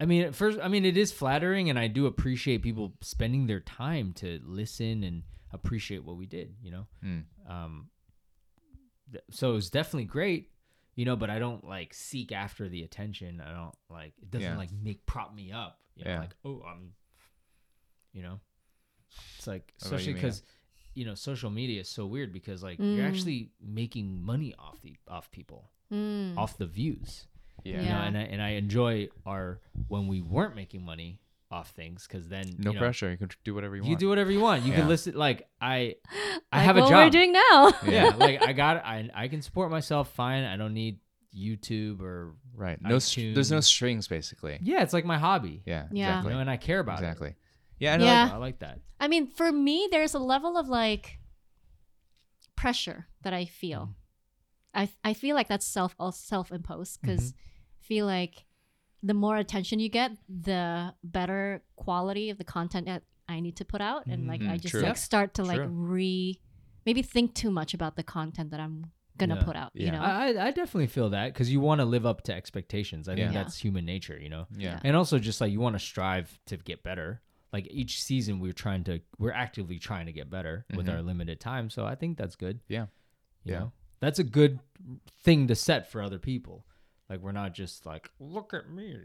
I mean, at first, I mean, it is flattering, and I do appreciate people spending their time to listen and appreciate what we did. You know, Mm. um, th- so it was definitely great. You know, but I don't like seek after the attention. I don't like it doesn't Yeah. like make prop me up. You know, Yeah. like oh, I'm. You know, it's like What about you, especially because you know social media is so weird because like Mm. you're actually making money off the off people Mm. off the views Yeah. you know, Yeah. and I, and I enjoy our when we weren't making money off things because then No you know, pressure. You can do whatever you You want. can do whatever you want. You Yeah. can listen. Like I, I Like have a what job. we're doing now. yeah, like I got. I I can support myself fine. I don't need YouTube or right. No str- there's no strings basically. yeah. It's like my hobby. Yeah. Yeah. You Exactly. know, and I care about exactly. it. Yeah. And Yeah. Like, I like that. I mean, for me, there's a level of like pressure that I feel. Mm. I I feel like that's self self imposed because mm-hmm. feel like the more attention you get, the better quality of the content that I need to put out, and like I Mhm, just true. like start to like True. re maybe think too much about the content that I'm gonna Yeah. put out. You know, I, I- I definitely feel that because you want to live up to expectations. I think Yeah. that's human nature, you know. Yeah. And also just like you want to strive to get better. Like each season, we're trying to, we're actively trying to get better with Mhm. our limited time. So I think that's good. Yeah. You Yeah. know? that's a good thing to set for other people. Like we're not just like, look at me,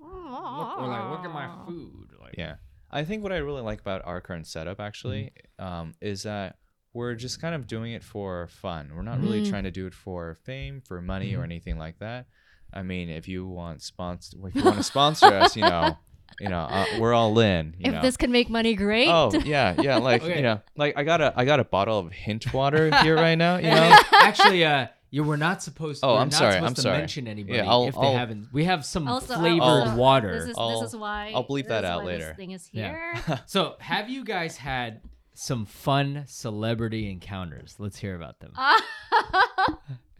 look, or like look at my food. Like, Yeah. I think what I really like about our current setup actually um, is that we're just kind of doing it for fun. We're not really Mm. trying to do it for fame, for money, or Mhm. anything like that. I mean, if you want sponsor, if you want to sponsor us, you know, you know, uh, we're all in. You if know. this can make money, great. Oh yeah, yeah. Like Okay. you know, like I got a I got a bottle of hint water here right now. You know, Actually, uh, you were not supposed. Oh, we're I'm not sorry, supposed I'm to sorry. mention anybody Yeah, I'll- if they I'll- haven't. We have some also, flavored also, water. This is, I'll- this is why I'll bleep this that is out later. This thing is Yeah. here. So, have you guys had some fun celebrity encounters? Let's hear about them.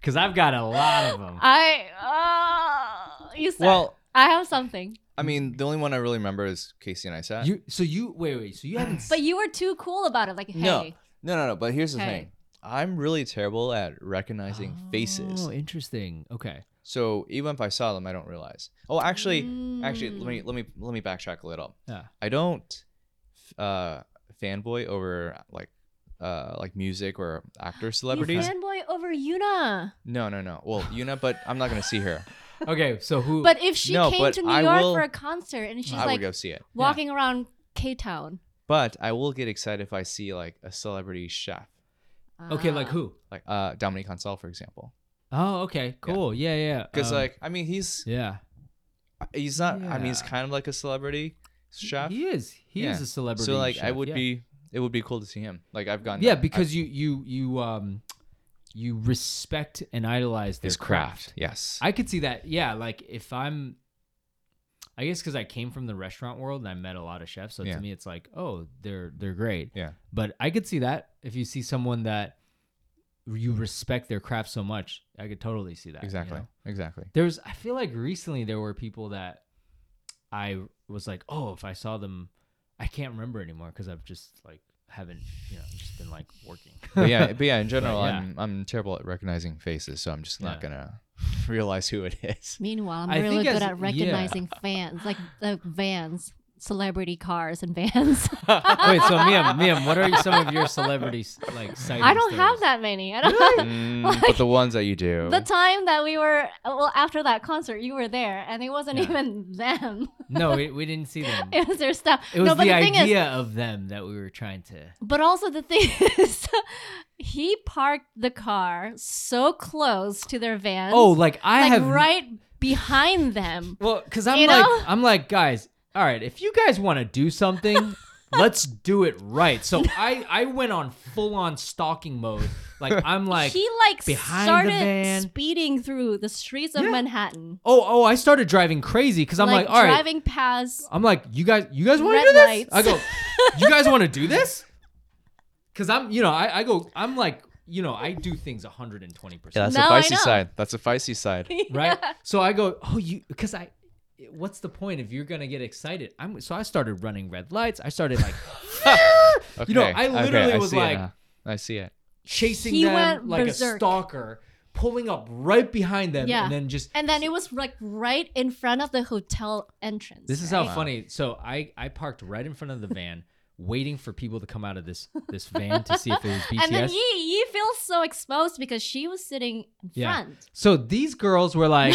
Because I've got a lot of them. I uh, you said well, I have something, I mean, the only one I really remember is Casey and I sat. You so you wait wait so you haven't but you were too cool about it. Like, hey, No. no, no, no. But here's the Okay. thing. I'm really terrible at recognizing faces. Oh, interesting. Okay. So even if I saw them, I don't realize. Oh, actually, actually, let Mm. me let me let me backtrack a little. Yeah. I don't uh fanboy over like uh like music or actor celebrities. You fanboy over Yuna. No, no, no. Well, Yuna, but I'm not gonna see her. Okay. So who? But if she No, came but to New I York will- for a concert and she's I would like go see it. walking around K Town, But I will get excited if I see like a celebrity chef, okay, like Ah. who? like uh Dominique Ansel, for example. Oh, okay. Cool. Yeah, yeah. Because Um, like I mean he's yeah, he's not. I mean he's Yeah. kind of like a celebrity chef. he is. He is Yeah. a celebrity. so like I chef, would yeah. be. It would be cool to see him. Like I've gone. Yeah, I- because you you you um you respect and idolize their his craft. Yes. I could see that. Yeah, like if I'm, I guess because I came from the restaurant world and I met a lot of chefs, so Yeah. to me it's like, oh, they're they're great. Yeah. But I could see that if you see someone that you respect their craft so much, I could totally see that. you exactly. know? Exactly. There's, I feel like recently there were people that I was like, oh, if I saw them, I can't remember anymore because I've just like haven't, you know, just been like working. But yeah, but yeah. In general, yeah. I'm I'm terrible at recognizing faces, so I'm just not Yeah. gonna realize who it is. Meanwhile, I'm I really good as- at recognizing fans, like the vans, celebrity cars and vans. Wait, so Miam, Miam, what are some of your celebrities like? I don't stories? have that many. I don't. Mm, but the ones that you do. The time that we were, well, after that concert, you were there, and it wasn't Yeah. even them. No, we, we didn't see them. it was their stuff. It was no, but the, the, thing is, idea of them that we were trying to. but also the thing is, he parked the car so close to their van. Oh, like I like have right behind them. Well, because I'm You like, know? I'm like, guys, all right, if you guys want to do something, let's do it right. So I, I went on full on stalking mode. Like I'm like, he like behind the started van. speeding through the streets of Yeah. Manhattan. oh, oh, I started driving crazy because I'm like, all right, driving past. I'm like, you guys, you guys want to Red do this? lights. I go, you guys want to do this? Because I'm, you know, I, I go, I'm like, you know, I do things 120 yeah, percent, that's No, a I feisty know. side. That's a feisty side. right? So I go, oh, you, because I. What's the point if you're gonna get excited? I'm so I started running red lights. I started like Okay. You know, I okay, literally I was like- I see it. chasing He them like berserk. a stalker, pulling up right behind them, Yeah. and then just. And then it was like right in front of the hotel entrance. This is how right? funny. So I I parked right in front of the van, waiting for people to come out of this this van to see if it was BTS. And then Yi Yi feels so exposed because she was sitting in Yeah. front. so these girls were like,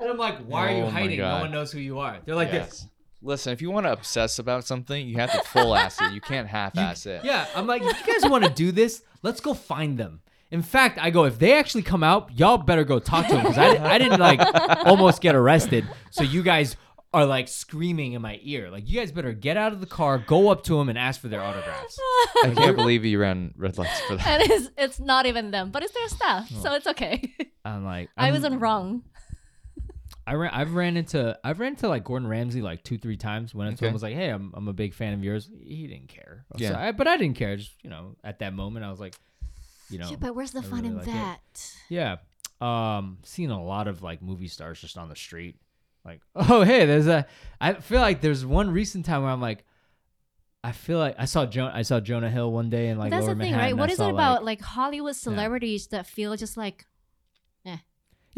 and I'm like, why are you Oh my hiding? No God. one knows who you are. They're like Yes. this. Listen, if you want to obsess about something, you have to full ass it. You can't half ass it. Yeah, I'm like, if you guys want to do this, let's go find them. In fact, I go, if they actually come out, y'all better go talk to them because I, I didn't like almost get arrested. So you guys are like screaming in my ear. Like, you guys better get out of the car, go up to them, and ask for their autographs. I can't believe you ran red lights for that. and it's, it's not even them, but it's their staff, Oh. so it's okay. I'm like, I I'm- wasn't wrong. I ran, I've ran into, I've ran into like Gordon Ramsay like two, three times. When Okay. someone was like, "Hey, I'm, I'm a big fan of yours," he didn't care. So Yeah. I, but I didn't care. Just you know, at that moment, I was like, you know, Yeah, but where's the I fun really in like it. that? Yeah. Um, seen a lot of like movie stars just on the street. Like, oh hey, there's a I feel like there's one recent time where I'm like, I feel like I saw jo- I saw Jonah Hill one day in like That's Lower the thing, Manhattan. right? What I is it about Like, like, Hollywood celebrities that feel just like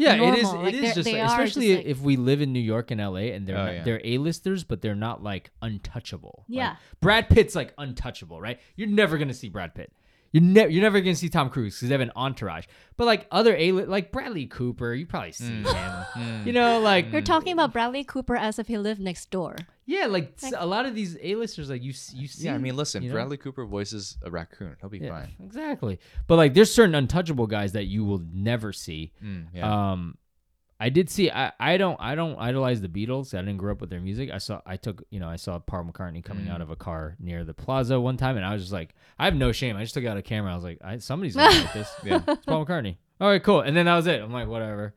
yeah, it is. normal. It Like, is they're- just like, are just, especially like- if we live in New York and L.A. and they're Oh, not, yeah. they're A-listers, but they're not like untouchable. Like, Yeah. Brad Pitt's like untouchable, right? You're never gonna see Brad Pitt. You're never you're never gonna see Tom Cruise because they have an entourage. But like other A list like Bradley Cooper, you probably see Mm. him. Mm. You know, like you're talking about Bradley Cooper as if he lived next door. yeah, like, Like- a lot of these A-listers, like you you see. yeah, I mean, listen, you know? Bradley Cooper voices a raccoon. He'll be Yeah, fine. exactly. But like, there's certain untouchable guys that you will never see. Mm, yeah. Um, I did see. I, I don't I don't idolize the Beatles. I didn't grow up with their music. I saw I took you know I saw Paul McCartney coming Mm. out of a car near the plaza one time, and I was just like, I have no shame. I just took out a camera. I was like, I, somebody's gonna like this. yeah. It's Paul McCartney. All right, cool. And then that was it. I'm like, whatever.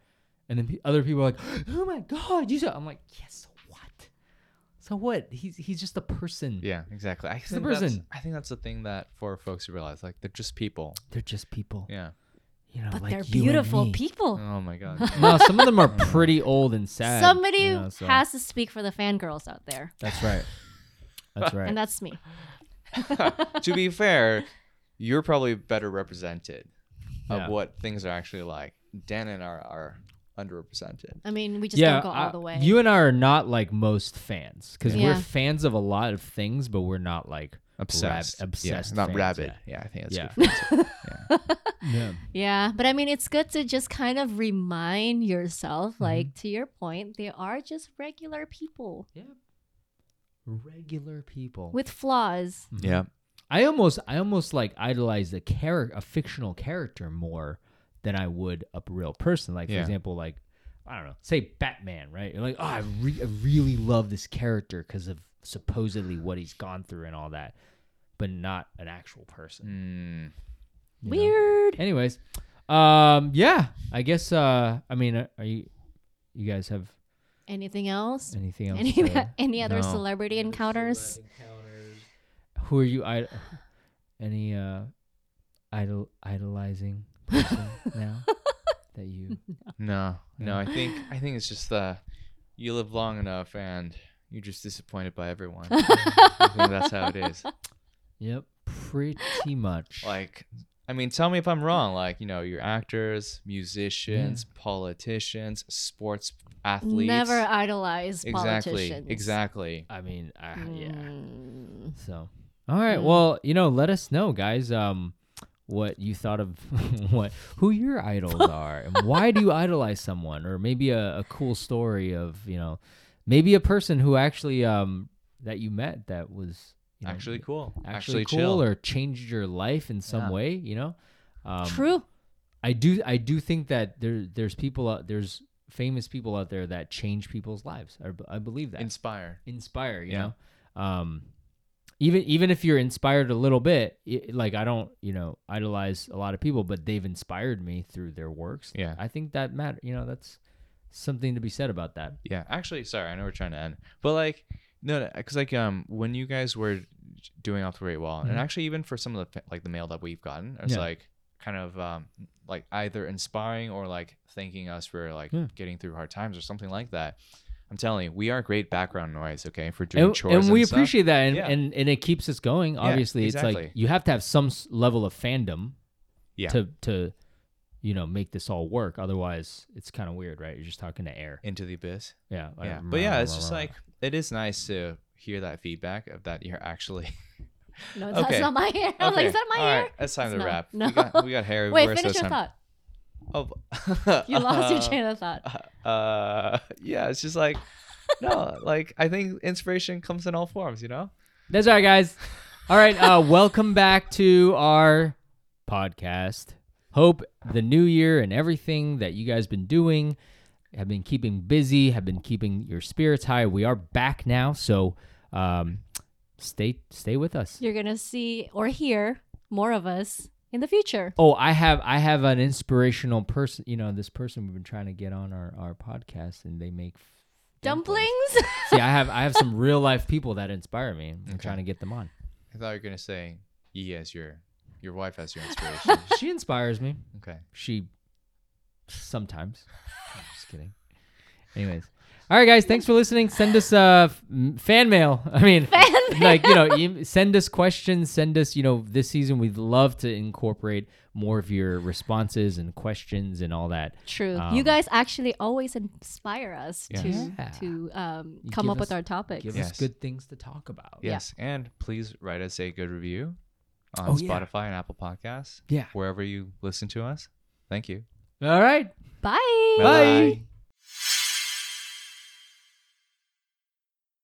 And then other people are like, oh my god, you saw. I'm like, yes. so what? So what? He's he's just a person. Yeah, exactly. I the think that's, person. I think that's the thing that for folks to realize, like they're just people. They're just people. Yeah. You know, But like they're you and beautiful me. people. Oh my god. no, some of them are pretty old and sad. Somebody you know, so- has to speak for the fangirls out there. That's right. That's right. And that's me. to be fair, you're probably better represented of Yeah. what things are actually like. Dan and I are, are underrepresented. I mean, we just yeah, don't go all I- the way. you and I are not like most fans because we're fans of a lot of things, but we're not like Obsessed. obsessed Yeah, not fans, rabid. yeah. Yeah. I think that's Yeah. good. yeah. yeah. yeah, but I mean, it's good to just kind of remind Mm-hmm. yourself, like to your point, they are just regular people yeah. regular people. with flaws. Mhm. Yeah. I almost I almost like idolize a character, a fictional character more than I would a real person. Like for Yeah. example, like I don't know, say Batman, right? You're like, oh, I, re- I really love this character because of supposedly what he's gone through and all that, but not an actual person. Mm. you know? Weird. Anyways, um, yeah, I guess. Uh, I mean, uh, are you, you guys have Anything else? anything else? Any any other No. celebrity encounters? Who are you? I, any uh, idol idolizing person now that you? No, no. No. I think I think it's just uh, you live long enough and you're just disappointed by everyone. I think that's how it is. Yep, pretty much. Like, I mean, tell me if I'm wrong. Like, you know, your actors, musicians, politicians, sports athletes. Never idolize exactly, politicians. exactly. I mean, I, yeah. Mm. So, all right. Mm. Well, you know, let us know, guys. Um, what you thought of what who your idols are and why do you idolize someone or maybe a, a cool story of you know maybe a person who actually um that you met that was you know, Actually cool. actually, Actually, cool chill. or changed your life in some Yeah. way you know um, True. I do I do think that there there's people out there's famous people out there that change people's lives I believe that Inspire. inspire you Yeah. know um even even if you're inspired a little bit i like i don't you know idolize a lot of people but they've inspired me through their works Yeah. i think that matter you know that's something to be said about that Yeah, actually, sorry, I know we're trying to end, but like, no, because like, um, when you guys were doing off the great wall, Mhm. and actually even for some of the like the mail that we've gotten, it's Yeah. like kind of um like either inspiring or like thanking us for like Yeah. getting through hard times or something like that. I'm telling you, we are great background noise, okay, for doing and, chores and we stuff. appreciate that and, Yeah. and and it keeps us going obviously it's exactly. like you have to have some level of fandom Yeah. to to you know make this all work otherwise it's kind of weird right you're just talking to air into the abyss. yeah like, Yeah, but yeah, it's just like it is nice to hear that feedback of that you're actually. No, that's Okay. not my hair. I was like, is that my all hair? right, It's time to No, wrap. no. We got we got hair Wait, finish your time- thought. Oh, You lost your train of thought. uh yeah it's just like no like i think inspiration comes in all forms you know That's all right, guys. All right, uh, welcome back to our podcast. Hope the new year and everything that you guys been doing have been keeping busy, have been keeping your spirits high. We are back now, so um, stay stay with us. You're gonna see or hear more of us in the future. Oh, I have I have an inspirational person. You know, this person we've been trying to get on our our podcast, and they make f- Dumplings. See, I have I have some real life people that inspire me. I'm Okay. trying to get them on. i thought you were gonna say ye as your your wife as your inspiration She inspires me. okay She sometimes. I'm just kidding. Anyways, All right, guys. Thanks for listening. Send us uh f- m- fan mail. I mean, Fan like you know, em- send us questions. Send us. You know, this season we'd love to incorporate more of your responses and questions and all that. True. Um, you guys actually always inspire us Yes. to Yeah. to um, come give up with our topics. Give Yes. us good things to talk about. Yeah. Yes, and please write us a good review on Oh, yeah. Spotify and Apple Podcasts, Yeah. wherever you listen to us. Thank you. All right. Bye. Bye. Bye-bye.